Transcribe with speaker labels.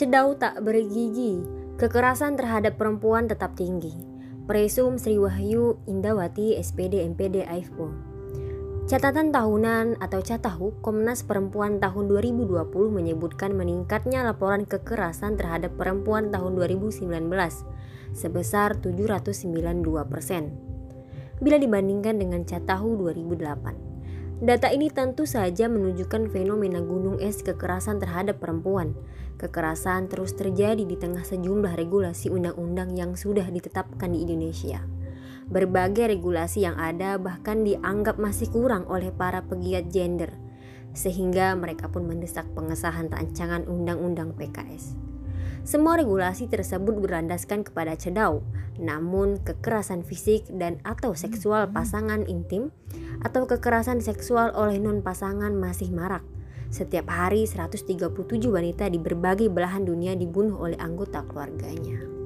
Speaker 1: Cedau tak bergigi, kekerasan terhadap perempuan tetap tinggi. Presum Sri Wahyu Indawati SPD MPD AIFPO Catatan tahunan atau Catahu Komnas Perempuan tahun 2020 menyebutkan meningkatnya laporan kekerasan terhadap perempuan tahun 2019 sebesar 792 persen bila dibandingkan dengan Catahu 2008. Data ini tentu saja menunjukkan fenomena gunung es kekerasan terhadap perempuan. Kekerasan terus terjadi di tengah sejumlah regulasi undang-undang yang sudah ditetapkan di Indonesia. Berbagai regulasi yang ada bahkan dianggap masih kurang oleh para pegiat gender, sehingga mereka pun mendesak pengesahan rancangan undang-undang PKS. Semua regulasi tersebut berlandaskan kepada cedau, namun kekerasan fisik dan atau seksual pasangan intim atau kekerasan seksual oleh non pasangan masih marak. Setiap hari 137 wanita di berbagai belahan dunia dibunuh oleh anggota keluarganya.